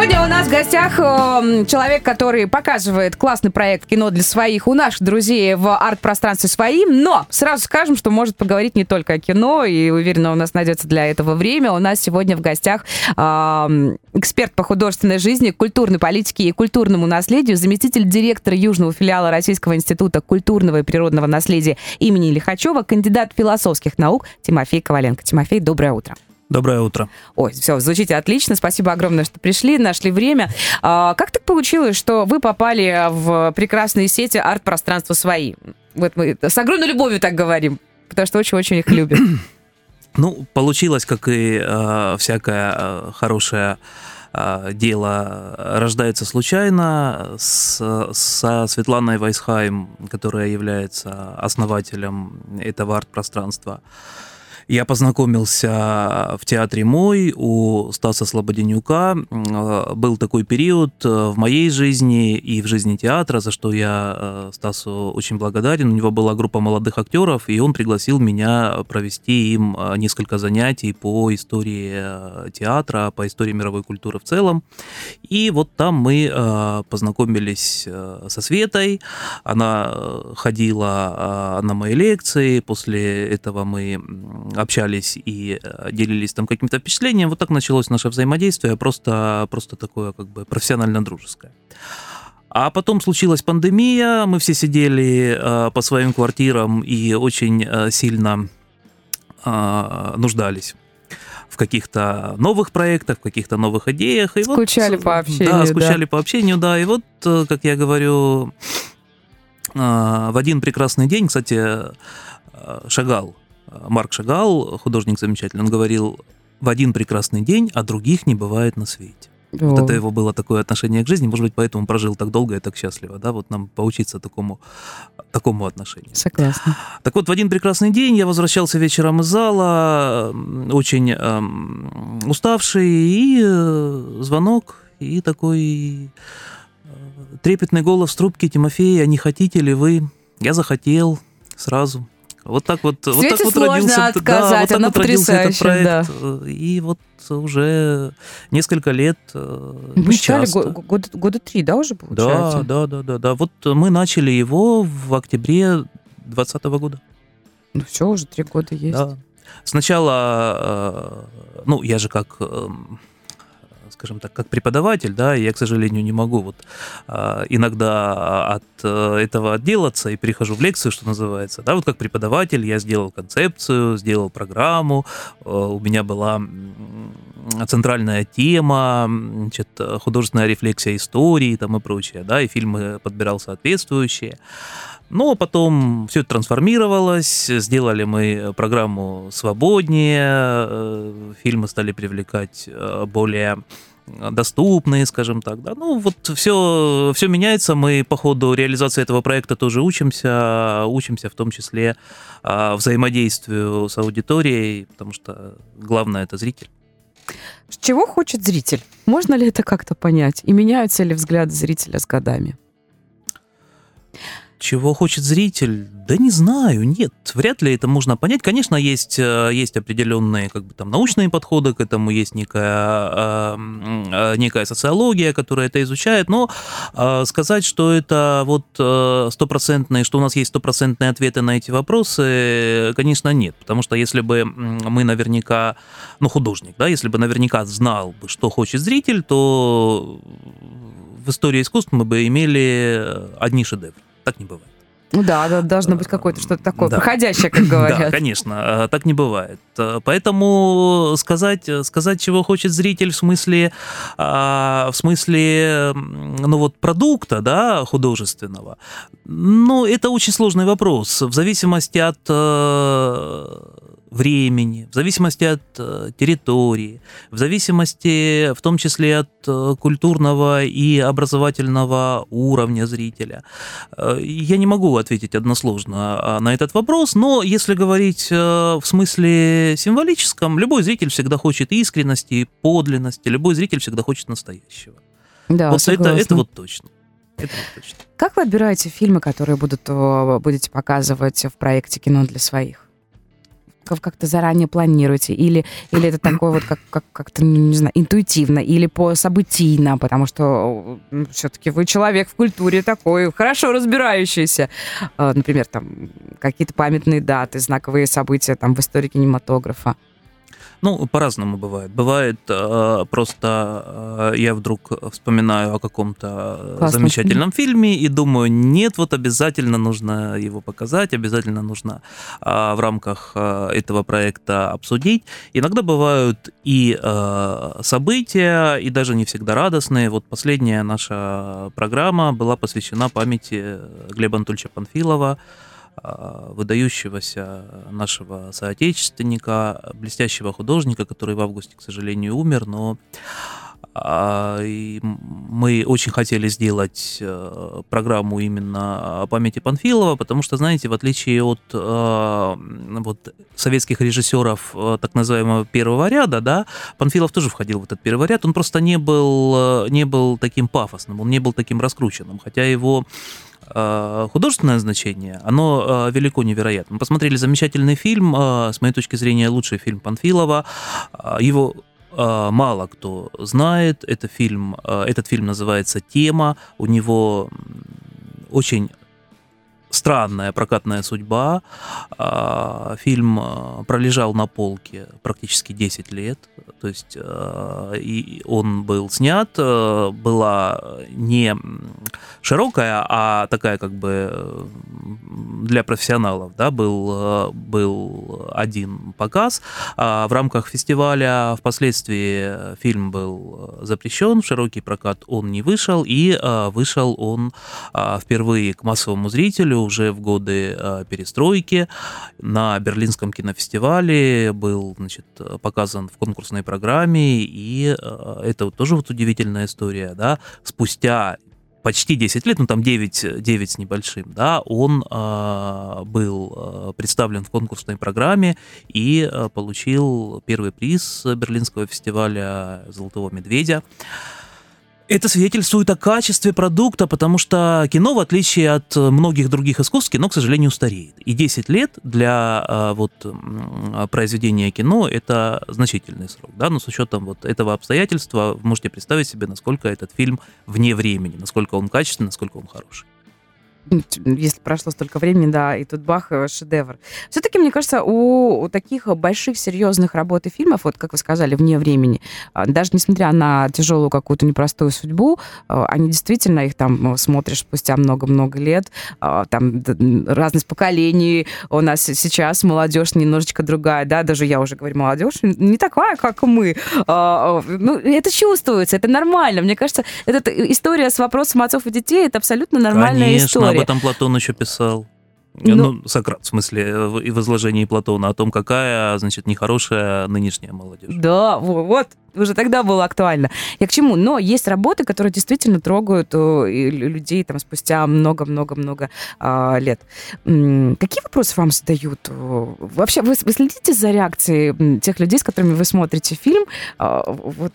Сегодня у нас в гостях э, человек, который показывает классный проект кино для своих, у наших друзей в арт-пространстве своим, но сразу скажем, что может поговорить не только о кино, и уверена, у нас найдется для этого время. У нас сегодня в гостях э, эксперт по художественной жизни, культурной политике и культурному наследию, заместитель директора Южного филиала Российского института культурного и природного наследия имени Лихачева, кандидат философских наук Тимофей Коваленко. Тимофей, доброе утро. Доброе утро. Ой, все, звучите отлично. Спасибо огромное, что пришли, нашли время. А, как так получилось, что вы попали в прекрасные сети арт-пространства свои? Вот мы с огромной любовью так говорим, потому что очень-очень их любим. Ну, получилось, как и э, всякое э, хорошее э, дело рождается случайно. С, со Светланой Вайсхайм, которая является основателем этого арт-пространства, я познакомился в театре «Мой» у Стаса Слободенюка. Э, был такой период э, в моей жизни и в жизни театра, за что я э, Стасу очень благодарен. У него была группа молодых актеров, и он пригласил меня провести им несколько занятий по истории театра, по истории мировой культуры в целом. И вот там мы познакомились со Светой. Она ходила на мои лекции. После этого мы общались и э, делились там каким-то впечатлением. Вот так началось наше взаимодействие, просто, просто такое как бы профессионально-дружеское. А потом случилась пандемия, мы все сидели э, по своим квартирам и очень э, сильно э, нуждались в каких-то новых проектах, в каких-то новых идеях. И скучали вот, по общению. Да, скучали да. по общению, да. И вот, э, как я говорю, э, в один прекрасный день, кстати, шагал Марк Шагал, художник замечательный, он говорил, в один прекрасный день, а других не бывает на свете. О. Вот это его было такое отношение к жизни, может быть, поэтому прожил так долго и так счастливо, да, вот нам поучиться такому, такому отношению. Согласна. Так вот, в один прекрасный день я возвращался вечером из зала, очень эм, уставший, и э, звонок, и такой э, трепетный голос в трубке, Тимофей, а не хотите ли вы? Я захотел сразу. Вот так вот, вот так вот родился, отказать, да, вот так вот родился этот проект. Да. И вот уже несколько лет Мы часто. года, года три, да, уже получается? Да, да, да, да, да. Вот мы начали его в октябре 2020 года. Ну все, уже три года есть. Да. Сначала, э, ну, я же как скажем так, как преподаватель, да, я, к сожалению, не могу вот а, иногда от э, этого отделаться и перехожу в лекцию, что называется, да, вот как преподаватель я сделал концепцию, сделал программу, э, у меня была центральная тема, значит, художественная рефлексия истории там и прочее, да, и фильмы подбирал соответствующие. Но потом все это трансформировалось, сделали мы программу свободнее, э, фильмы стали привлекать более доступные, скажем так, да. Ну, вот все, все меняется, мы по ходу реализации этого проекта тоже учимся, учимся в том числе а, взаимодействию с аудиторией, потому что главное это зритель. Чего хочет зритель? Можно ли это как-то понять? И меняются ли взгляды зрителя с годами? Чего хочет зритель? Да не знаю, нет, вряд ли это можно понять. Конечно, есть, э, есть определенные как бы, там, научные подходы к этому, есть некая, э, э, некая социология, которая это изучает, но сказать, что это вот стопроцентные, что у нас есть стопроцентные ответы на эти вопросы, конечно, нет. Потому что если бы мы наверняка, ну, художник, да, если бы наверняка знал бы, что хочет зритель, то в истории искусства мы бы имели одни шедевры. Так не бывает. Ну да, да, должно быть какое-то что-то такое да. проходящее, как говорят. Да, конечно, а, так не бывает. А, поэтому сказать, сказать, чего хочет зритель в смысле, а, в смысле, ну вот продукта, да, художественного, ну это очень сложный вопрос. В зависимости от времени, в зависимости от э, территории, в зависимости в том числе от э, культурного и образовательного уровня зрителя. Э, я не могу ответить односложно а, на этот вопрос, но если говорить в смысле символическом, любой зритель всегда хочет искренности, подлинности, любой зритель всегда хочет настоящего. Да, вот это, это вот точно. Это Как как вы отбираете фильмы, которые будут, будете показывать в проекте «Кино для своих»? Как-то заранее планируете? Или, или это такое вот как, как, как-то, ну, не знаю, интуитивно, или по событийно, потому что все-таки вы человек в культуре такой, хорошо разбирающийся. А, например, там какие-то памятные даты, знаковые события там в истории кинематографа. Ну, по-разному бывает. Бывает э, просто э, я вдруг вспоминаю о каком-то Классно. замечательном фильме и думаю, нет, вот обязательно нужно его показать, обязательно нужно э, в рамках э, этого проекта обсудить. Иногда бывают и э, события, и даже не всегда радостные. Вот последняя наша программа была посвящена памяти Глеба Анатольевича Панфилова, выдающегося нашего соотечественника, блестящего художника, который в августе, к сожалению, умер, но и мы очень хотели сделать э, программу именно о памяти Панфилова, потому что, знаете, в отличие от э, вот, советских режиссеров э, так называемого первого ряда, да, Панфилов тоже входил в этот первый ряд, он просто не был, не был таким пафосным, он не был таким раскрученным, хотя его художественное значение, оно велико невероятно. Мы посмотрели замечательный фильм, с моей точки зрения, лучший фильм Панфилова. Его мало кто знает. Это фильм, этот фильм называется «Тема». У него очень странная прокатная судьба. А, фильм пролежал на полке практически 10 лет. То есть и он был снят, была не широкая, а такая как бы для профессионалов, да, был, был один показ. А в рамках фестиваля впоследствии фильм был запрещен, в широкий прокат он не вышел, и вышел он впервые к массовому зрителю уже в годы перестройки. На Берлинском кинофестивале, был, значит, показан в конкурсной программе, и это вот тоже вот удивительная история, да, спустя почти 10 лет, ну там 9, 9 с небольшим, да, он э, был а, представлен в конкурсной программе и э, получил первый приз Берлинского фестиваля «Золотого медведя». Это свидетельствует о качестве продукта, потому что кино, в отличие от многих других искусств, кино, к сожалению, стареет. И 10 лет для а, вот, произведения кино – это значительный срок. Да? Но с учетом вот этого обстоятельства вы можете представить себе, насколько этот фильм вне времени, насколько он качественный, насколько он хороший если прошло столько времени, да, и тут бах, э, шедевр. Все-таки, мне кажется, у, у таких больших, серьезных работ и фильмов, вот как вы сказали, вне времени, а, даже несмотря на тяжелую какую-то непростую судьбу, а, они действительно их там смотришь спустя много-много лет, а, там разность поколений, у нас сейчас молодежь немножечко другая, да, даже я уже говорю, молодежь не такая, как мы. Ну, это чувствуется, это нормально. Мне кажется, эта история с вопросом отцов и детей, это абсолютно нормальная Конечно, история об этом Платон еще писал. Ну, ну, Сократ, в смысле, и в изложении Платона о том, какая, значит, нехорошая нынешняя молодежь. Да, вот, уже тогда было актуально. Я к чему? Но есть работы, которые действительно трогают людей там спустя много-много-много а, лет. Какие вопросы вам задают? Вообще, вы, вы следите за реакцией тех людей, с которыми вы смотрите фильм? А, вот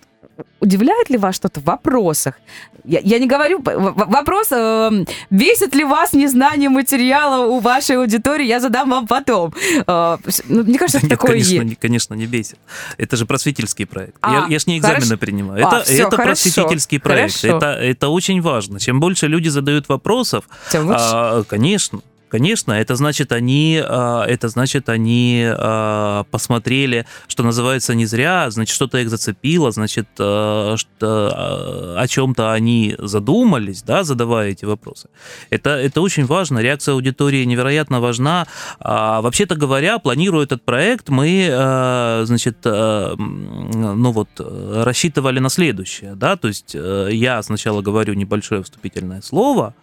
удивляет ли вас что-то в вопросах? Я, я не говорю, вопрос, э, бесит ли вас незнание материала у вашей аудитории, я задам вам потом. Э, ну, мне кажется, это Нет, такое конечно, есть. Не, конечно, не бесит. Это же просветительский проект. А, я, я ж не экзамены хорошо. принимаю. Это, а, все, это хорошо, просветительский проект. Это, это очень важно. Чем больше люди задают вопросов, Тем лучше. А, конечно, Конечно, это значит, они, а, это значит, они а, посмотрели, что называется, не зря, значит, что-то их зацепило, значит, а, что, о чем-то они задумались, да, задавая эти вопросы. Это, это очень важно, реакция аудитории невероятно важна. Вообще-то говоря, планируя этот проект, мы, значит, ну вот, рассчитывали на следующее, да, то есть э, я сначала говорю небольшое вступительное слово,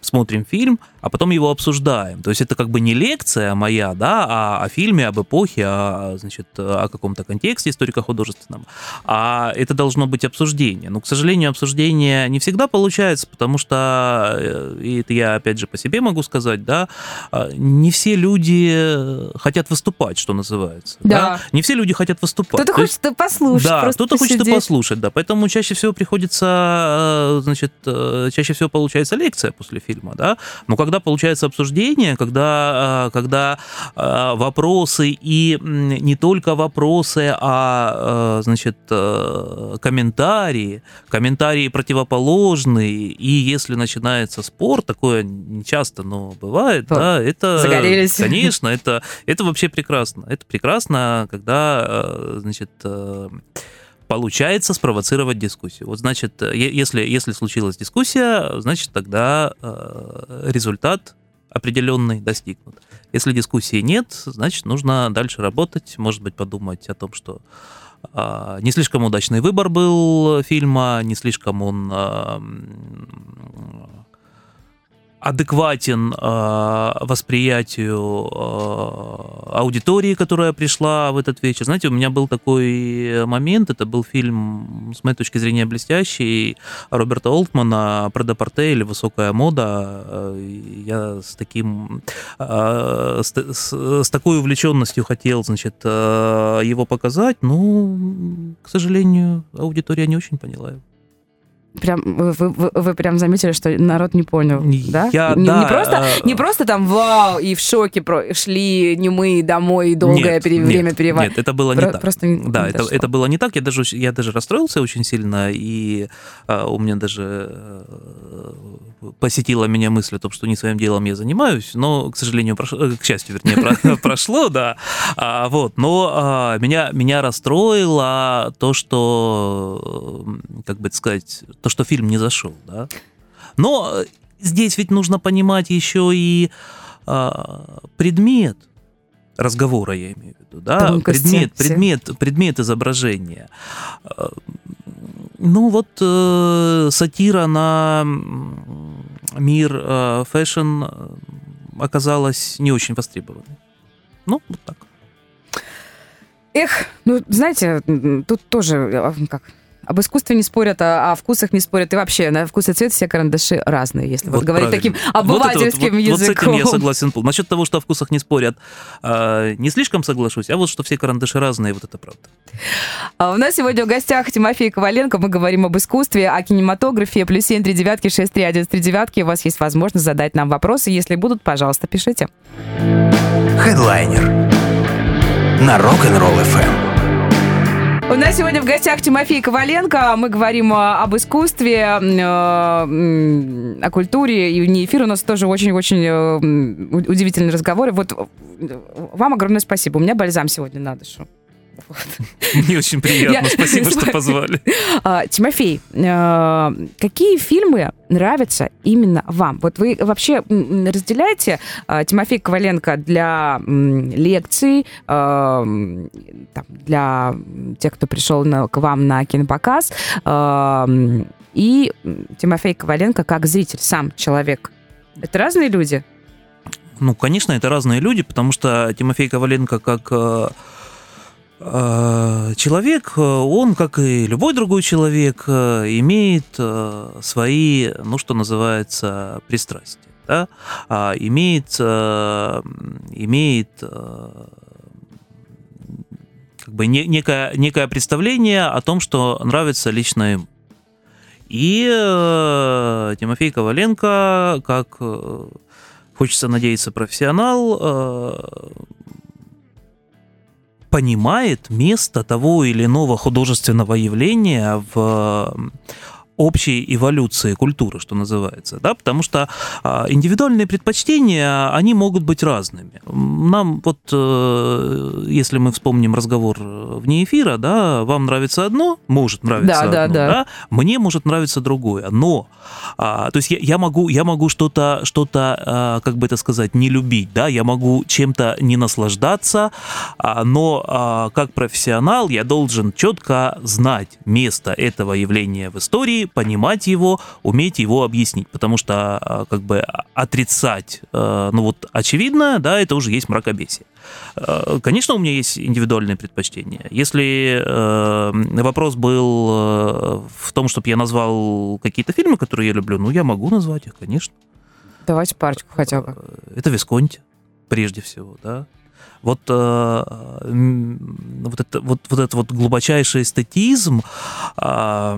смотрим фильм, а потом его обсуждаем. То есть это как бы не лекция моя, да, а о фильме, об эпохе, о, значит, о каком-то контексте историко-художественном, а это должно быть обсуждение. Но, к сожалению, обсуждение не всегда получается, потому что э, и это я опять же по себе могу сказать, да, а, не все люди хотят выступать, что называется. Да. да? Не все люди хотят выступать. Кто-то То хочет есть- послушать, да, кто-то хочет посидеть. послушать, да. Поэтому чаще всего приходится, э, значит, э, чаще всего получается лекция после фильма, да. Но когда получается обсуждение, когда, э, когда э, вопросы и не только вопросы, а, э, значит, э, комментарии, комментарии противоположные, и если начинается спор, такое не часто, но бывает, То да, это... загорелись. Конечно, это, это вообще прекрасно. Это прекрасно, когда, э, значит, э, получается спровоцировать дискуссию. Вот значит, э, если, если случилась дискуссия, значит, тогда э, результат определенный достигнут. Если дискуссии нет, значит, нужно дальше работать, может быть, подумать о том, что а, не слишком удачный выбор был фильма, не слишком он адекватен а, восприятию а, аудитории, которая пришла в этот вечер. Знаете, у меня был такой момент, это был фильм, с моей точки зрения, блестящий, Роберта Олтмана про депорте или «Высокая мода». Э, Я с таким, а, с, с- с такой увлеченностью хотел, значит, э, его показать, но, к сожалению, аудитория не очень поняла его. Прям, вы, вы- вы- прям заметили, что народ не понял, да? Я- не, да, не просто, э, не просто там вау и в шоке про- шли не мы домой и долгое Нет, пере- нет, время перевар. Нет, это было не Про- так. просто не- да, не это, дошло. это было не так. Я даже, я даже расстроился очень сильно, и а, у меня даже э, посетила меня мысль о том, что не своим делом я занимаюсь, но, к сожалению, прошло, э, к счастью, вернее, про- прошло, да. А, Вот, но а, меня, меня расстроило то, что, как бы сказать, то, что фильм не зашел, да. Но э, здесь ведь нужно понимать еще и а, предмет разговора, я имею в виду, да, Тонкости предмет, предмет, предмет изображения. А, Ну вот э, сатира на мир э, fashion э, оказалась не очень востребованной. Ну, вот так. Эх, ну, знаете, тут тоже, э, как, об искусстве не спорят, а о вкусах не спорят. И вообще, на вкус и цвет все карандаши разные, если вот, говорить правильно. таким Вот это вот- обывательским вот, вот с языком. этим я согласен. Насчет того, что о вкусах не спорят, э, не слишком соглашусь, а вот что все карандаши разные, вот это правда. А У нас сегодня в гостях Тимофей Коваленко. Мы говорим об искусстве, о кинематографе. Плюс семь три девятки, шесть три один три девятки. У вас есть возможность задать нам вопросы. Если будут, пожалуйста, пишите. Хедлайнер на Rock'n'Roll FM. У нас сегодня в гостях Тимофей Коваленко. Мы говорим э, об искусстве, э, о культуре. И не эфир у нас тоже очень-очень э, удивительный разговор. И Вот вам огромное спасибо. У меня бальзам сегодня на душу. Мне очень приятно, спасибо, что позвали. А, Тимофей, э, какие фильмы нравятся именно вам? Вот вы вообще разделяете э, Тимофей Коваленко для лекций, там, для тех, кто пришел к вам на кинопоказ, и Тимофей Коваленко как зритель, сам человек? Это разные люди? Ну, конечно, это разные люди, потому что Тимофей Коваленко как э, человек, э, он, как и любой другой человек, э, имеет э, свои, ну, что называется, пристрастия. Да? А, имеет, э, имеет э, как бы не- некое, некое представление о том, что нравится лично ему. И э, Тимофей Коваленко, как э, хочется надеяться, профессионал, э, понимает место того или иного художественного явления в общей эволюции культуры, что называется, да, потому что а, индивидуальные предпочтения, они могут быть разными. Нам вот, э, если мы вспомним разговор вне эфира, да, вам нравится одно, может нравиться Да, да, одно, да. мне может нравиться другое, но, а, то есть я, я могу, я могу что-то, что-то, а, как бы это сказать, не любить, да, я могу чем-то не наслаждаться, но как профессионал я должен четко знать место этого явления в истории, понимать его, уметь его объяснить, потому что а, как бы отрицать, а, ну вот очевидно, да, это уже есть мракобесие. Э, Конечно, у меня есть индивидуальные предпочтения. Если э, вопрос был э, в том, чтобы я назвал какие-то фильмы, которые я люблю, ну, я могу назвать их, конечно. Давайте парочку хотя бы. Это Висконти, прежде всего, да. Вот, э, вот, это, вот, вот этот вот глубочайший эстетизм, э,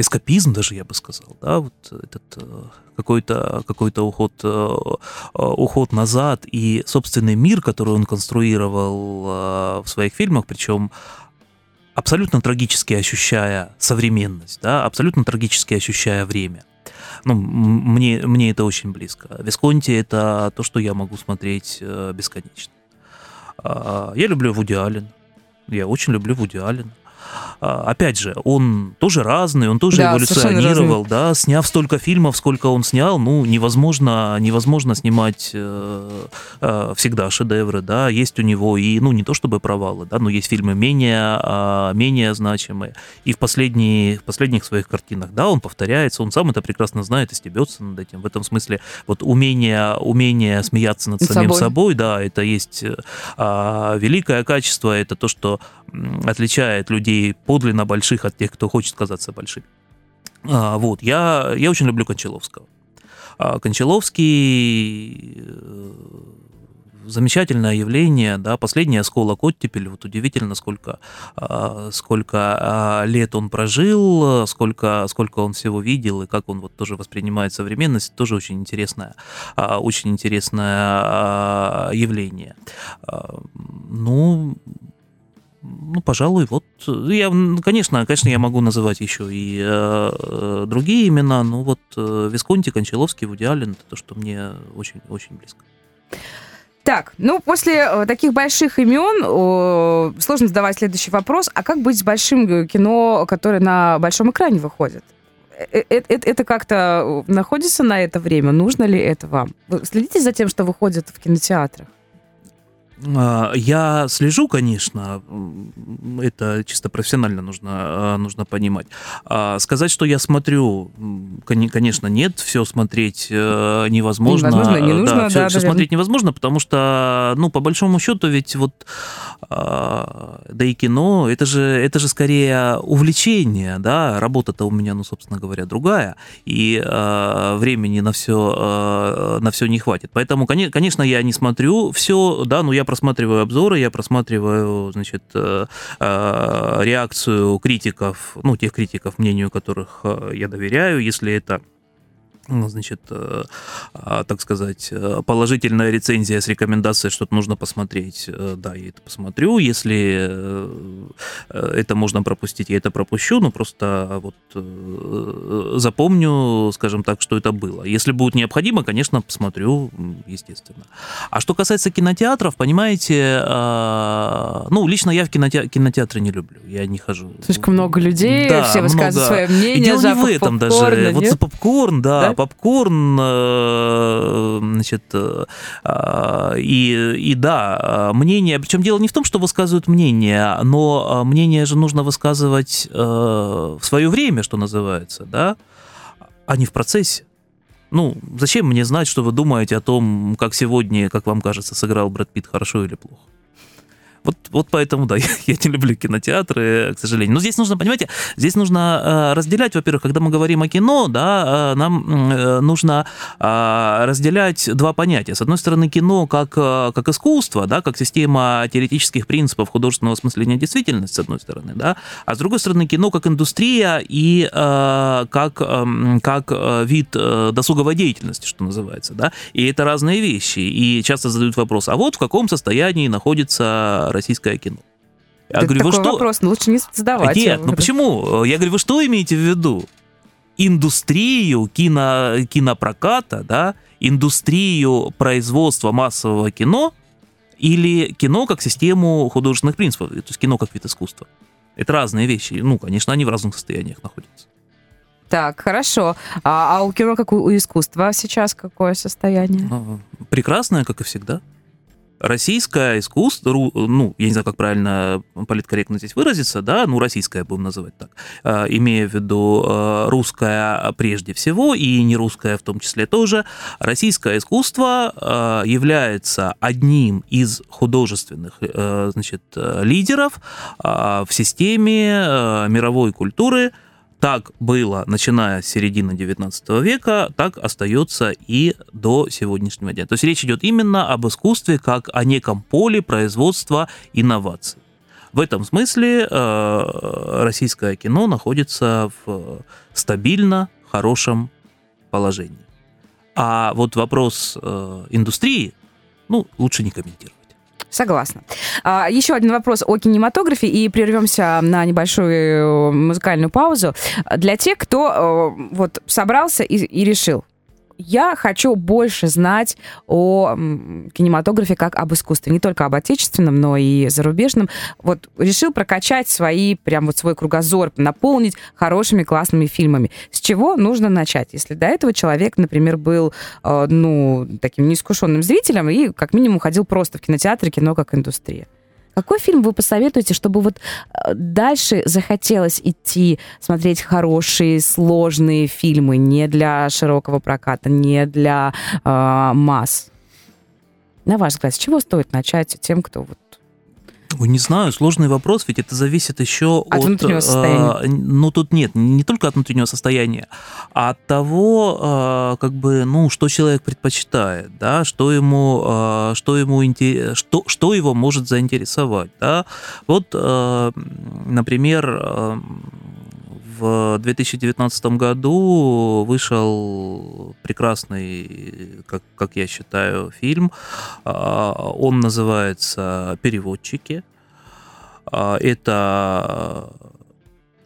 эскапизм даже, я бы сказал, да, вот этот э, какой-то какой уход, э, э, уход назад и собственный мир, который он конструировал в своих фильмах, причем абсолютно трагически ощущая современность, да, абсолютно трагически ощущая время. Ну, мне, мне это очень близко. Висконти — это то, что я могу смотреть бесконечно. А, я люблю Вуди Аллен. Я очень люблю Вуди Аллен. А, опять же, он тоже разный, он тоже да, эволюционировал, да, сняв столько фильмов, сколько он снял, ну, невозможно, невозможно снимать э, э, всегда шедевры, да, есть у него и, ну, не то чтобы провалы, да, но есть фильмы менее, э, менее значимые, и в, последние, в последних своих картинах, да, он повторяется, он сам это прекрасно знает и стебется над этим, в этом смысле вот умение, умение смеяться над самим собой, собой да, это есть э, великое качество, это то, что отличает людей подлинно больших от тех, кто хочет казаться большим. А, вот, я, я очень люблю Кончаловского. А Кончаловский э, замечательное явление, да, последний осколок оттепель, вот удивительно, сколько, а, сколько а, лет он прожил, сколько, сколько он всего видел, и как он вот тоже воспринимает современность, тоже очень интересное, очень интересное явление. Ну, ну, пожалуй, вот я, конечно, конечно, я могу называть еще и э, э другие имена, но вот э, Висконти, Кончаловский, Вуди Аллен, это то, что мне очень, очень близко. Так, ну, после э, таких больших имен э, сложно задавать следующий вопрос. А как быть с большим кино, которое на большом экране выходит? Это, э, э, это как-то находится на это время? Нужно ли это вам? Вы следите за тем, что выходит в кинотеатрах? А, я слежу, конечно, это чисто профессионально нужно, а, нужно понимать. А сказать, что я смотрю, конечно, нет, все смотреть э, невозможно. Невозможно, не нужно, да, все, да, все смотреть невозможно, потому что, ну, по большому счету, ведь вот, да и кино, это же, это же скорее увлечение, да, работа-то у меня, ну, собственно говоря, другая, и времени на все, на все не хватит. Поэтому, конечно, я не смотрю все, да, но я просматриваю обзоры, я просматриваю, значит, э, э, реакцию критиков, ну, тех критиков, мнению которых э, я доверяю, если это значит, э, а, так сказать, э, положительная рецензия с рекомендацией, что-то нужно посмотреть, э, да, я это посмотрю. Если это можно пропустить, я это пропущу, но просто вот запомню, скажем так, что это было. Если будет необходимо, конечно, посмотрю, естественно. А что касается кинотеатров, понимаете, ну, лично я в кинотеатре, кинотеатры не люблю, я не хожу. Слишком много людей, да, все высказывают много. свое мнение, И дело не в этом даже. Нет? Вот за попкорн, да, да? Попкорн, э, значит, э, а, и, и да, мнение, причем дело не в том, что высказывают мнение, но мнение же нужно высказывать э, в свое время, что называется, да, а не в процессе. Ну, зачем мне знать, что вы думаете о том, как сегодня, как вам кажется, сыграл Брэд Питт хорошо или плохо? Вот, вот поэтому, да, я, я не люблю кинотеатры, к сожалению. Но здесь нужно, понимаете, здесь нужно э, разделять, во-первых, когда мы говорим о кино, да, э, нам э, нужно разделять два понятия. С одной стороны, кино как, как искусство, да, как система теоретических принципов художественного осмысления действительности, с одной стороны, да, а с другой стороны, кино как индустрия и как, э, как вид досуговой деятельности, что называется, да, и это разные вещи. И часто задают вопрос, а вот в каком состоянии находится российское кино. Я Это говорю, вы что? вопрос, но лучше не задавать. Нет, ну почему? Я говорю, вы что имеете в виду? Индустрию кино, кинопроката, да, индустрию производства массового кино или кино как систему художественных принципов, то есть кино как вид искусства. Это разные вещи. Ну, конечно, они в разных состояниях находятся. Так, хорошо. А, а у кино, как у искусства сейчас какое состояние? А, прекрасное, как и всегда российское искусство, ну, я не знаю, как правильно политкорректно здесь выразиться, да, ну, российское будем называть так, а, имея в виду а, русское прежде всего и не русское в том числе тоже, российское искусство а, является одним из художественных, значит, лидеров в системе мировой культуры, так было, начиная с середины 19 века, так остается и до сегодняшнего дня. То есть речь идет именно об искусстве как о неком поле производства инноваций. В этом смысле э, российское кино находится в стабильно хорошем положении. А вот вопрос э, индустрии, ну, лучше не комментировать. Согласна. А, еще один вопрос о кинематографе, и прервемся на небольшую э, музыкальную паузу. Для тех, кто э, вот собрался и, и решил, я хочу больше знать о кинематографе как об искусстве, не только об отечественном, но и зарубежном. Вот решил прокачать свои, прям вот свой кругозор, наполнить хорошими, классными фильмами. С чего нужно начать? Если до этого человек, например, был, э, ну, таким неискушенным зрителем и как минимум ходил просто в кинотеатр, кино как индустрия. Какой фильм вы посоветуете, чтобы вот э, дальше захотелось идти смотреть хорошие, сложные фильмы, не для широкого проката, не для э, масс? На ваш взгляд, с чего стоит начать тем, кто вот Ой, не знаю, сложный вопрос, ведь это зависит еще от, от внутреннего э, состояния. Э, ну, тут нет, не только от внутреннего состояния, а от того, э, как бы, ну, что человек предпочитает, да, что ему, э, что ему что, что его может заинтересовать, да. Вот, э, например, э, в 2019 году вышел прекрасный, как, как я считаю, фильм. А, он называется «Переводчики». А, это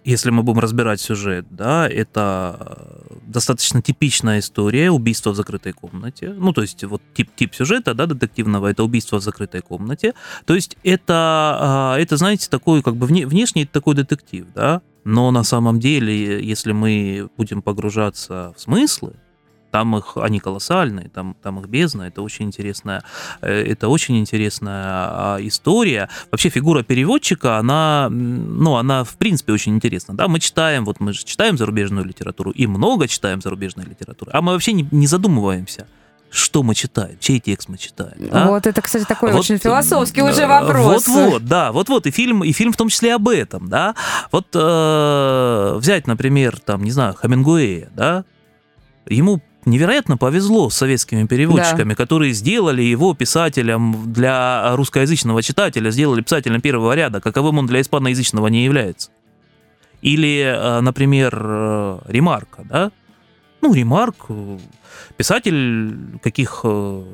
если мы будем разбирать сюжет, да, это достаточно типичная история убийства в закрытой комнате. Ну, то есть вот тип, тип сюжета, да, детективного, это убийство в закрытой комнате. То есть это, а, это знаете, такой как бы внешний такой детектив, да, но на самом деле, если мы будем погружаться в смыслы, там их, они колоссальные, там, там их бездна, это очень интересная, э, это очень интересная а, история. Вообще фигура переводчика, она, ну, она в принципе очень интересна, да, мы читаем, вот мы же читаем зарубежную литературу, и много читаем зарубежной литературы, а мы вообще не, не задумываемся, что мы читаем, чей текст мы читаем. Да? Вот это, кстати, такой вот, очень философский э, уже вопрос. Вот-вот, да, вот-вот, и фильм, и фильм в том числе об этом, да. Вот э, взять, например, там, не знаю, Хамингуэя, да, ему невероятно повезло с советскими переводчиками, да. которые сделали его писателем для русскоязычного читателя, сделали писателем первого ряда, каковым он для испаноязычного не является. Или, э, например, э, Ремарка, да? Ну, Ремарк, писатель каких э,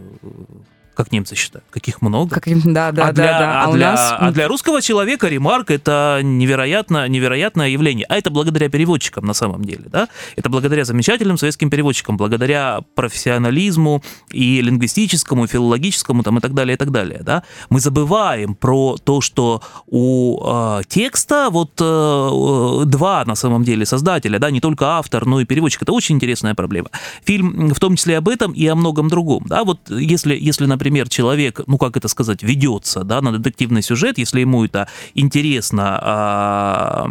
как немцы считают, каких много. Как, да, да, а для, да, да. А, а, для, нас... а для русского человека ремарк это невероятно, невероятное явление. А это благодаря переводчикам на самом деле, да? Это благодаря замечательным советским переводчикам, благодаря профессионализму и лингвистическому, и филологическому там и так далее, и так далее, да? Мы забываем про то, что у э, текста вот э, два на самом деле создателя, да, не только автор, но и переводчик. Это очень интересная проблема. Фильм в том числе об этом и о многом другом, да? Вот если, если например, например, человек, ну как это сказать, ведется да, на детективный сюжет, если ему это интересно, а,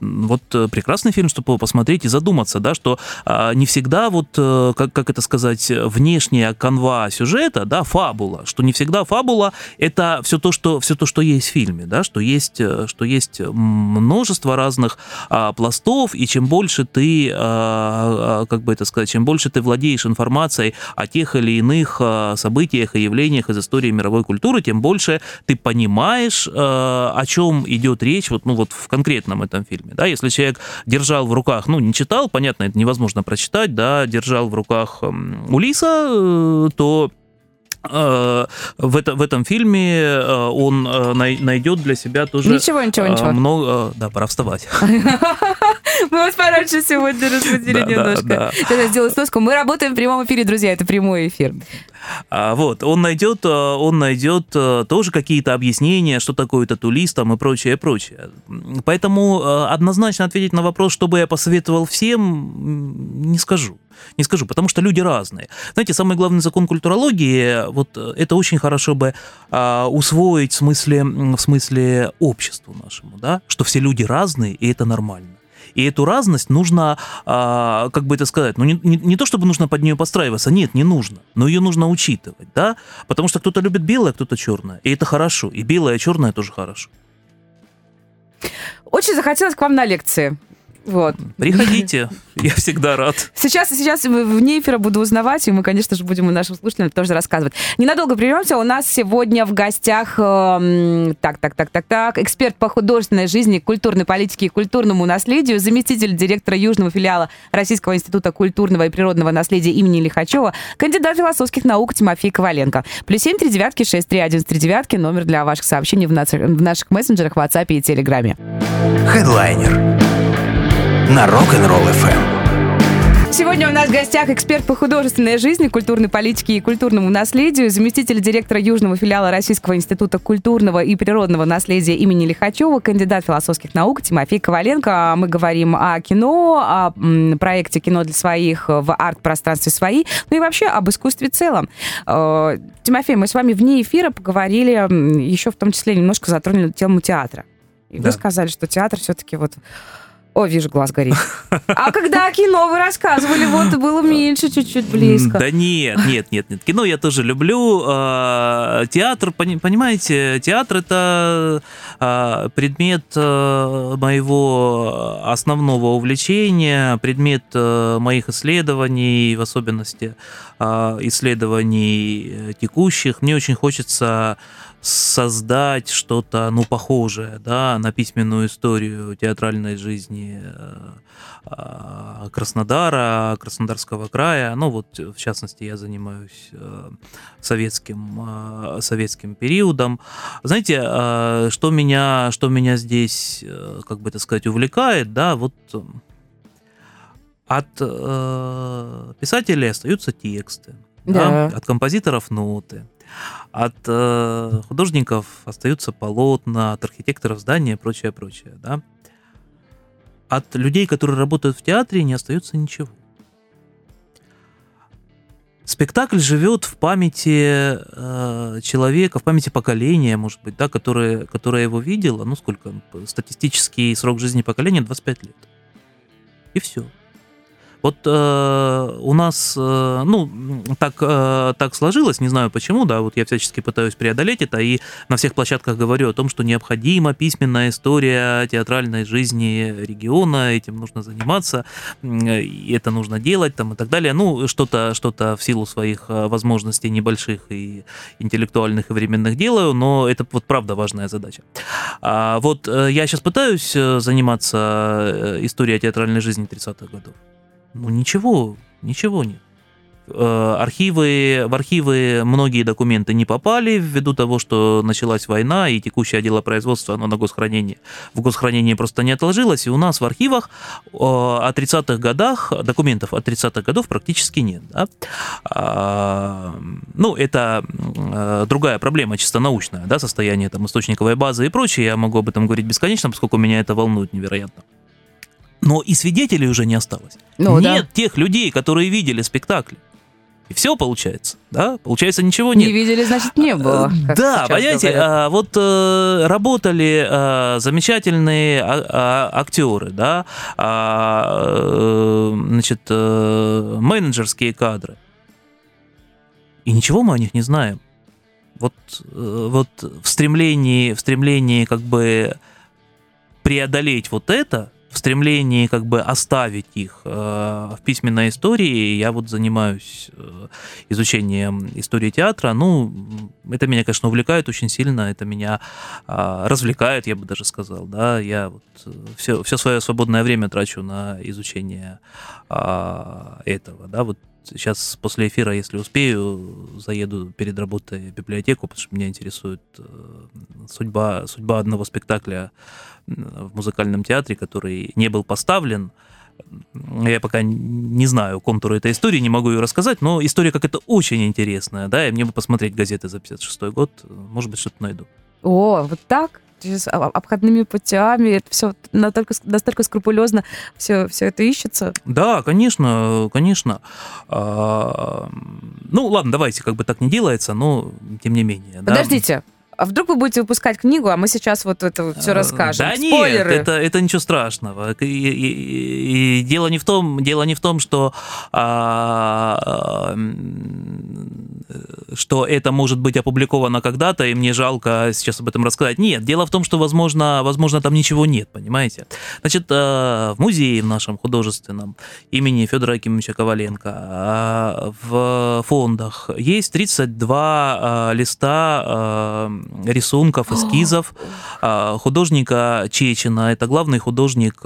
вот э, прекрасный фильм, чтобы посмотреть и задуматься, да, что а, не всегда вот, э, как, как это сказать, внешняя канва сюжета, да, фабула, что не всегда фабула это все то, что, все то, что есть в фильме, да, что есть, э, что есть множество разных а, пластов, и чем больше ты, а, а, как бы это сказать, чем больше ты владеешь информацией о тех или иных а, событиях и явлениях из истории мировой культуры, тем больше ты понимаешь, а, о чем идет речь, вот, ну, вот в конкретном этом фильме фильме. Да? Если человек держал в руках, ну, не читал, понятно, это невозможно прочитать, да, держал в руках Улиса, э, то э, в, это, в этом фильме э, он найдет для себя тоже ничего, ничего, ничего. много... Да, пора вставать. Мы вас пораньше сегодня разбудили немножко. Тогда сделаю сноску. Мы работаем в прямом эфире, друзья, это прямой эфир. А, вот, он найдет, а, он найдет а, тоже какие-то объяснения, что такое татулист там и прочее, прочее. Поэтому однозначно ответить на вопрос, что бы я посоветовал всем, не скажу. Не скажу, потому что люди разные. Знаете, самый главный закон культурологии, вот это очень хорошо бы а, усвоить в смысле, в смысле обществу нашему, да, что все люди разные, и это нормально. И эту разность нужно, а, как бы это сказать, ну не, не, не то чтобы нужно под нее подстраиваться, нет, не нужно, но ее нужно учитывать, да, потому что кто-то любит белое, кто-то черное, и это хорошо, и белое, и черное тоже хорошо. Очень захотелось к вам на лекции. Вот. Приходите, я всегда рад. Сейчас, сейчас вне эфира буду узнавать, и мы, конечно же, будем нашим слушателям тоже рассказывать. Ненадолго прервемся. У нас сегодня в гостях, э, так, так, так, так, так, эксперт по художественной жизни, культурной политике и культурному наследию, заместитель директора Южного филиала Российского института культурного и природного наследия имени Лихачева, кандидат философских наук Тимофей Коваленко. Плюс семь три девятки шесть три один три девятки номер для ваших сообщений в, наших, в наших мессенджерах, WhatsApp и Телеграме. Хедлайнер на Rock'n'Roll FM. Сегодня у нас в гостях эксперт по художественной жизни, культурной политике и культурному наследию, заместитель директора Южного филиала Российского института культурного и природного наследия имени Лихачева, кандидат философских наук Тимофей Коваленко. Мы говорим о кино, о проекте «Кино для своих» в арт-пространстве «Свои», ну и вообще об искусстве в целом. Э, Тимофей, мы с вами вне эфира поговорили, еще в том числе немножко затронули тему театра. И да. вы сказали, что театр все-таки вот о, вижу, глаз горит. А когда кино вы рассказывали, вот было меньше, чуть-чуть близко. Да нет, нет, нет, нет. Кино я тоже люблю. А, театр, понимаете, театр это а, предмет а, моего основного увлечения, предмет моих исследований, в особенности исследований текущих. Мне очень хочется создать что-то, ну, похожее, да, на письменную историю театральной жизни э, а, Краснодара, Краснодарского края. Ну, вот, в частности, я занимаюсь э, советским, э, советским периодом. Знаете, что меня, что меня здесь, как бы это сказать, увлекает, да, вот от писателей остаются тексты, да. Да, от композиторов ноты. От э, художников остаются полотна, от архитекторов здания прочее, прочее, да. От людей, которые работают в театре, не остается ничего. Спектакль живет в памяти э, человека, в памяти поколения, может быть, да, которое, которое его видело. Ну, сколько? Статистический срок жизни поколения 25 лет. И все. Вот э, у нас, э, ну, так, э, так сложилось, не знаю почему, да, вот я всячески пытаюсь преодолеть это, и на всех площадках говорю о том, что необходима письменная история театральной жизни региона, этим нужно заниматься, и это нужно делать, там, и так далее. Ну, что-то что в силу своих э, возможностей небольших и интеллектуальных и временных делаю, но это вот правда важная задача. А вот э, я сейчас пытаюсь э, заниматься историей театральной жизни 30-х годов. Ну ничего, ничего нет. Э, архивы, в архивы многие документы не попали ввиду того, что началась война и текущее дело производства, оно на госхранении. В госхранении просто не отложилось, и у нас в архивах э, о 30-х годах, документов от 30-х годов практически нет. Да? А, ну, это э, другая проблема, чисто научная, да, состояние там источниковой базы и прочее. Я могу об этом говорить бесконечно, поскольку меня это волнует невероятно но и свидетелей уже не осталось. Ну, нет да. тех людей, которые видели спектакли. И все получается, да? Получается, ничего нет. Не видели, значит, не было. Да, понимаете, а, вот э, работали а, замечательные а, а, актеры, да, а, э, значит, а, менеджерские кадры. И ничего мы о них не знаем. Вот, вот в стремлении, в стремлении как бы преодолеть вот это, в стремлении как бы оставить их э, в письменной истории, я вот занимаюсь э, изучением истории театра. Ну, это меня, конечно, увлекает очень сильно, это меня э, развлекает, я бы даже сказал, да. Я вот все, все свое свободное время трачу на изучение этого, да, вот сейчас после эфира, если успею, заеду перед работой в библиотеку, потому что меня интересует судьба, судьба одного спектакля в музыкальном театре, который не был поставлен. Я пока не знаю контуры этой истории, не могу ее рассказать, но история как это очень интересная, да, и мне бы посмотреть газеты за 56 год, может быть, что-то найду. О, вот так? Через обходными путями, это все настолько, настолько скрупулезно все, все это ищется? Да, конечно, конечно. А, ну, ладно, давайте, как бы так не делается, но тем не менее. Подождите, да? А вдруг вы будете выпускать книгу, а мы сейчас вот это вот все э, расскажем? Да Спойлеры. нет, это, это ничего страшного. И, и, и дело не в том, дело не в том, что а, что это может быть опубликовано когда-то, и мне жалко сейчас об этом рассказать. Нет, дело в том, что, возможно, возможно там ничего нет, понимаете? Значит, э, в музее в нашем художественном имени Федора Акимовича Коваленко э, в фондах есть 32 листа рисунков, эскизов художника Чечина. Это главный художник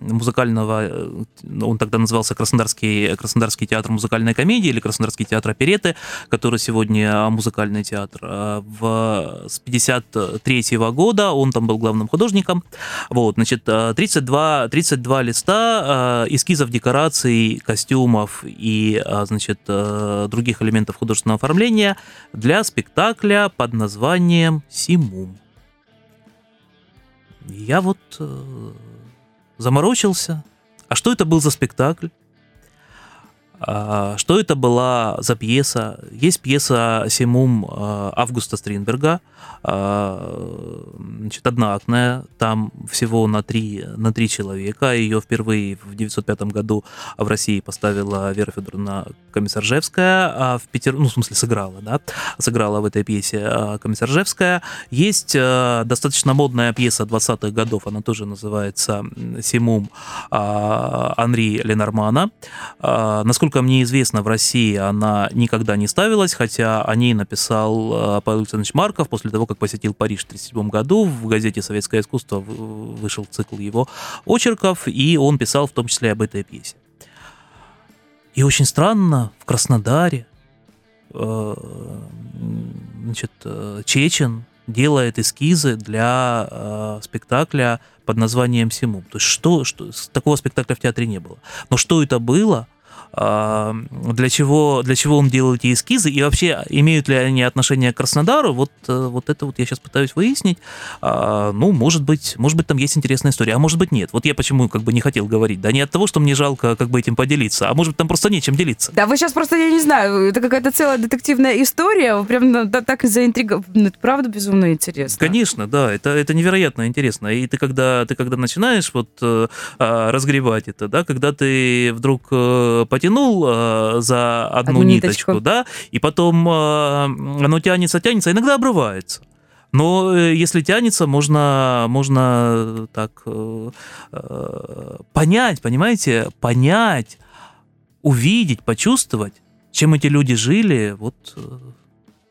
музыкального, он тогда назывался Краснодарский, Краснодарский театр музыкальной комедии или Краснодарский театр опереты, который сегодня музыкальный театр. А, в, с 53 -го года он там был главным художником. Вот, значит, 32, 32 листа а, эскизов декораций, костюмов и, а, значит, других элементов художественного оформления для спектакля под названием «Симум». Я вот э, заморочился. А что это был за спектакль? А, что это была за пьеса? Есть пьеса «Семум» а, Августа Стринберга, а, значит, одноактная, там всего на три, на три человека. Ее впервые в 1905 году в России поставила Вера Федоровна Комиссаржевская, в Питер, ну, в смысле, сыграла, да, сыграла в этой пьесе Комиссаржевская. Есть достаточно модная пьеса 20-х годов, она тоже называется «Семум» Анри Ленормана. Насколько Насколько мне известно, в России она никогда не ставилась, хотя о ней написал э, Павел Александрович Марков после того, как посетил Париж в 1937 году. В газете «Советское искусство» вышел цикл его очерков, и он писал в том числе об этой пьесе. И очень странно, в Краснодаре э, значит, э, Чечен делает эскизы для спектакля под названием «Симум». То есть что, что, такого спектакля в театре не было. Но что это было – для чего, для чего он делал эти эскизы, и вообще имеют ли они отношение к Краснодару, вот, э, вот это вот я сейчас пытаюсь выяснить. А, ну, может быть, может быть, там есть интересная история, а может быть, нет. Вот я почему как бы не хотел говорить, да, не от того, что мне жалко как бы этим поделиться, а может быть, там просто нечем делиться. Да, вы сейчас просто, я не знаю, это какая-то целая детективная история, прям да, так заинтриговали. Ну, это правда безумно интересно. Конечно, да, это, это невероятно интересно. И ты когда, ты когда начинаешь вот э, а, разгребать это, да, когда ты вдруг э, потянул э, за одну, одну ниточку, ниточку, да, и потом э, оно тянется, тянется, иногда обрывается. Но э, если тянется, можно, можно так э, э, понять, понимаете, понять, увидеть, почувствовать, чем эти люди жили вот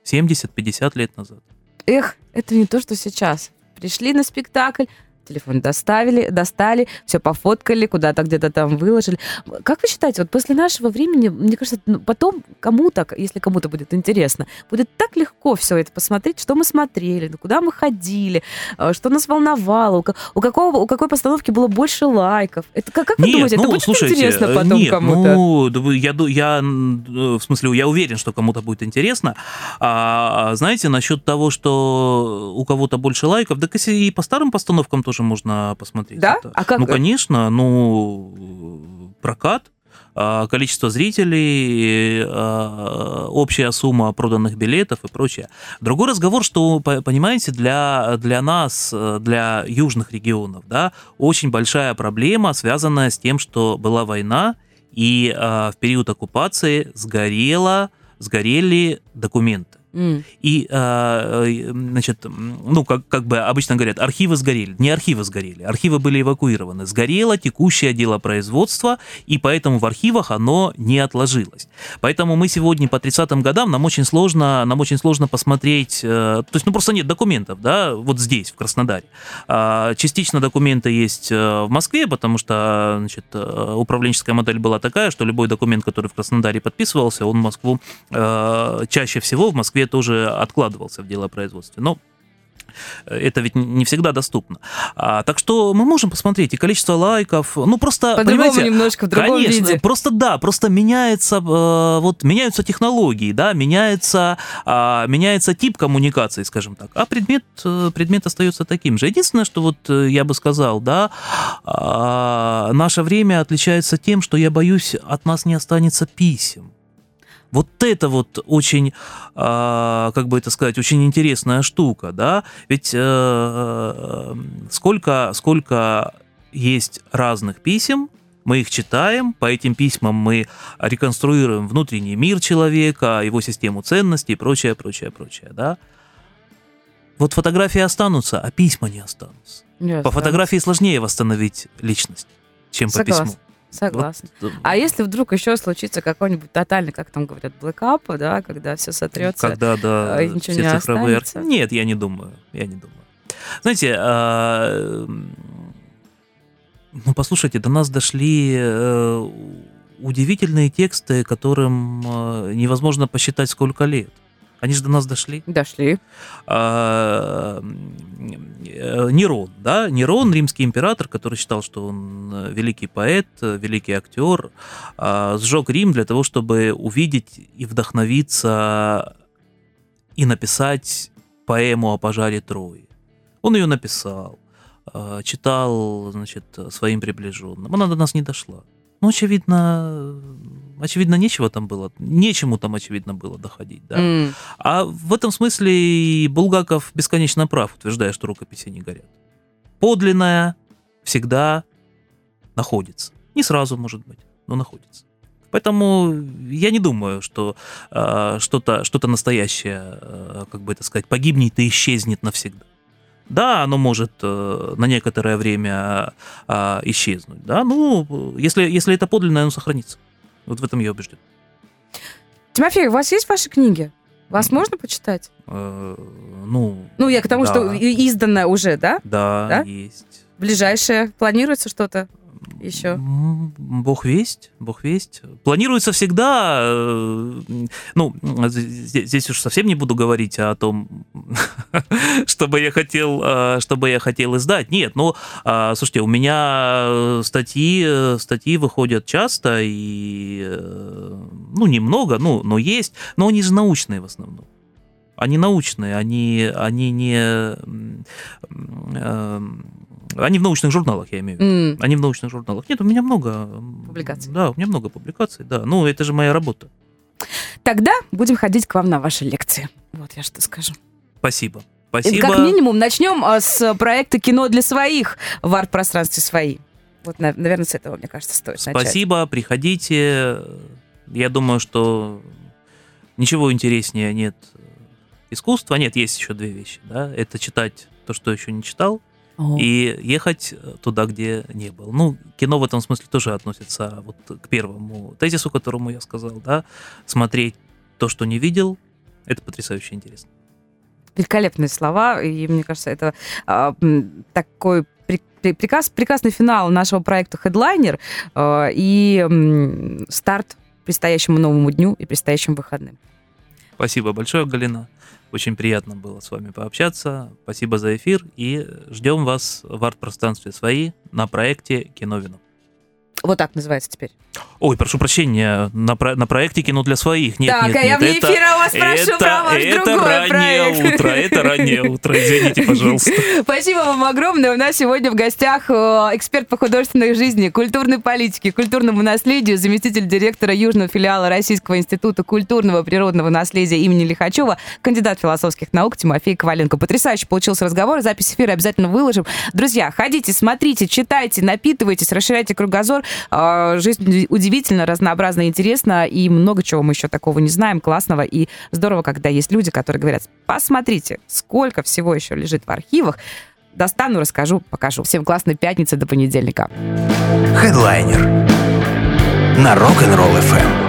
70-50 э, лет назад. Эх, это не то, что сейчас. Пришли на спектакль, телефон доставили, достали, все пофоткали, куда-то где-то там выложили. Как вы считаете, вот после нашего времени, мне кажется, ну, потом кому-то, если кому-то будет интересно, будет так легко все это посмотреть, что мы смотрели, куда мы ходили, э, что нас волновало, у, какого, у какой постановки было больше лайков. Это как, как нет, вы думаете, ну, это будет слушайте, интересно потом нет, кому-то? Ну, я, я, в смысле, я уверен, что кому-то будет интересно. А, знаете, насчет того, что у кого-то больше лайков, да и по старым постановкам тоже тоже можно посмотреть. Да? Это. А как? Ну, конечно, ну, прокат, а, количество зрителей, а, общая сумма проданных билетов и прочее. Другой разговор, что, понимаете, для, для нас, для южных регионов, да, очень большая проблема, связанная с тем, что была война, и а, в период оккупации сгорело, сгорели документы. И, а, э, значит, ну, как, как бы обычно говорят, архивы сгорели. Не архивы сгорели, архивы были эвакуированы. Сгорело текущее дело производства, и поэтому в архивах оно не отложилось. Поэтому мы сегодня по 30-м годам, нам очень сложно, нам очень сложно посмотреть, э, то есть, ну, просто нет документов, да, вот здесь, в Краснодаре. А, частично документы есть э, в Москве, потому что, значит, управленческая модель была такая, что любой документ, который в Краснодаре подписывался, он в Москву чаще всего в Москве Москве тоже откладывался в делопроизводстве. Но это ведь не всегда доступно. А, так что мы можем посмотреть и количество лайков, ну просто по-другому немножко в другом конечно, виде. Просто да, просто меняется э, вот меняются технологии, да, меняется э, меняется тип коммуникации, скажем так, а предмет э, предмет остается таким же. Единственное, что вот э, я бы сказал, да, э, наше время отличается тем, что я боюсь, от нас не останется писем. Вот это вот очень, а, как бы это сказать, очень интересная штука, да? Ведь э, э, сколько, сколько есть разных писем, Мы их читаем, по этим письмам мы реконструируем внутренний мир человека, его систему ценностей и прочее, прочее, прочее, да. Вот фотографии останутся, а письма не останутся. Ясно. По фотографии сложнее восстановить личность, чем по Согласна. письму. Согласна. Вот, А если вдруг еще случится какой-нибудь тотальный, как там говорят, блэкап, да, когда все сотрется, когда да, а, и ничего все не цифровые останется? Нет, я не думаю, я не думаю. Знаете, а, ну послушайте, до нас дошли э, удивительные тексты, которым э, невозможно посчитать сколько лет. Они же до нас дошли. дошли. А, э, Нерон, да, Нерон, римский император, который считал, что он э, великий поэт, э, великий актер, а, сжег Рим для того, чтобы увидеть и вдохновиться и написать поэму о пожаре Трои. Он ее написал, читал, значит, своим приближенным. Она до нас не дошла. Ну, очевидно, очевидно, нечего там было, нечему там, очевидно, было доходить, да. М. А в этом смысле Булгаков бесконечно прав, утверждая, что рукописи не горят. Подлинная всегда находится. Не сразу, может быть, но находится. Поэтому я не думаю, что э, что-то что настоящее, э, как бы это сказать, погибнет и исчезнет навсегда. Да, оно может э, на некоторое время э, исчезнуть. Да, ну, если, если это подлинное, оно сохранится. Вот в этом я убежден. Тимофей, у вас есть ваши книги? Вас можно почитать? Э, ну, Ну, я к тому, Да. что и- изданное уже, да? Да, Да? есть. Ближайшее. Планируется что-то? Еще? Бог весть, Бог весть. Планируется всегда, э, ну, здесь, здесь уж совсем не буду говорить о том, что бы я хотел, э, что бы я хотел издать. Нет, ну, а, слушайте, у меня э, статьи, э, статьи выходят часто и, э, ну, немного, ну, но есть, но они же научные в основном. Они научные, они, они не... эм, Они в научных журналах, я имею в виду. М. Они в научных журналах. Нет, у меня много... Публикаций. Да, у меня много публикаций, да. Ну, это же моя работа. Тогда будем ходить к вам на ваши лекции. Вот я что скажу. Спасибо. И Спасибо. Как минимум начнем а, с проекта «Кино для своих» в арт-пространстве «Свои». Вот, на- наверное, с этого, мне кажется, стоит начать. Спасибо, приходите. Я думаю, что ничего интереснее нет искусства. Нет, есть еще две вещи. Да? Это читать то, что еще не читал, О. и ехать туда, где не был. Ну, кино в этом смысле тоже относится вот к первому тезису, которому я сказал, да, смотреть то, что не видел, это потрясающе интересно. Великолепные слова, и мне кажется, это а, м, такой прекас- прекрасный финал нашего проекта Headliner а, и м, старт предстоящему новому дню и предстоящим выходным. Спасибо большое, Галина. Очень приятно было с вами пообщаться. Спасибо за эфир и ждем вас в арт-пространстве свои на проекте Киновину. Вот так называется теперь. Ой, прошу прощения, на, про- на проекте кино для своих. Нет, так, нет, а я нет, вне эфира вас спрошу это, про ваш это другой раннее проект. утро, это раннее утро, извините, пожалуйста. Спасибо вам огромное. У нас сегодня в гостях э, эксперт по художественной жизни, культурной политике, культурному наследию, заместитель директора Южного филиала Российского института культурного природного наследия имени Лихачева, кандидат философских наук Тимофей Коваленко. Потрясающе получился разговор. Запись эфира обязательно выложим. Друзья, ходите, смотрите, читайте, напитывайтесь, расширяйте кругозор. Э, Жизнь удивительно, разнообразно, интересно, и много чего мы еще такого не знаем, классного. И здорово, когда есть люди, которые говорят, посмотрите, сколько всего еще лежит в архивах. Достану, расскажу, покажу. Всем классной пятницы до понедельника. Хедлайнер на Rock'n'Roll FM.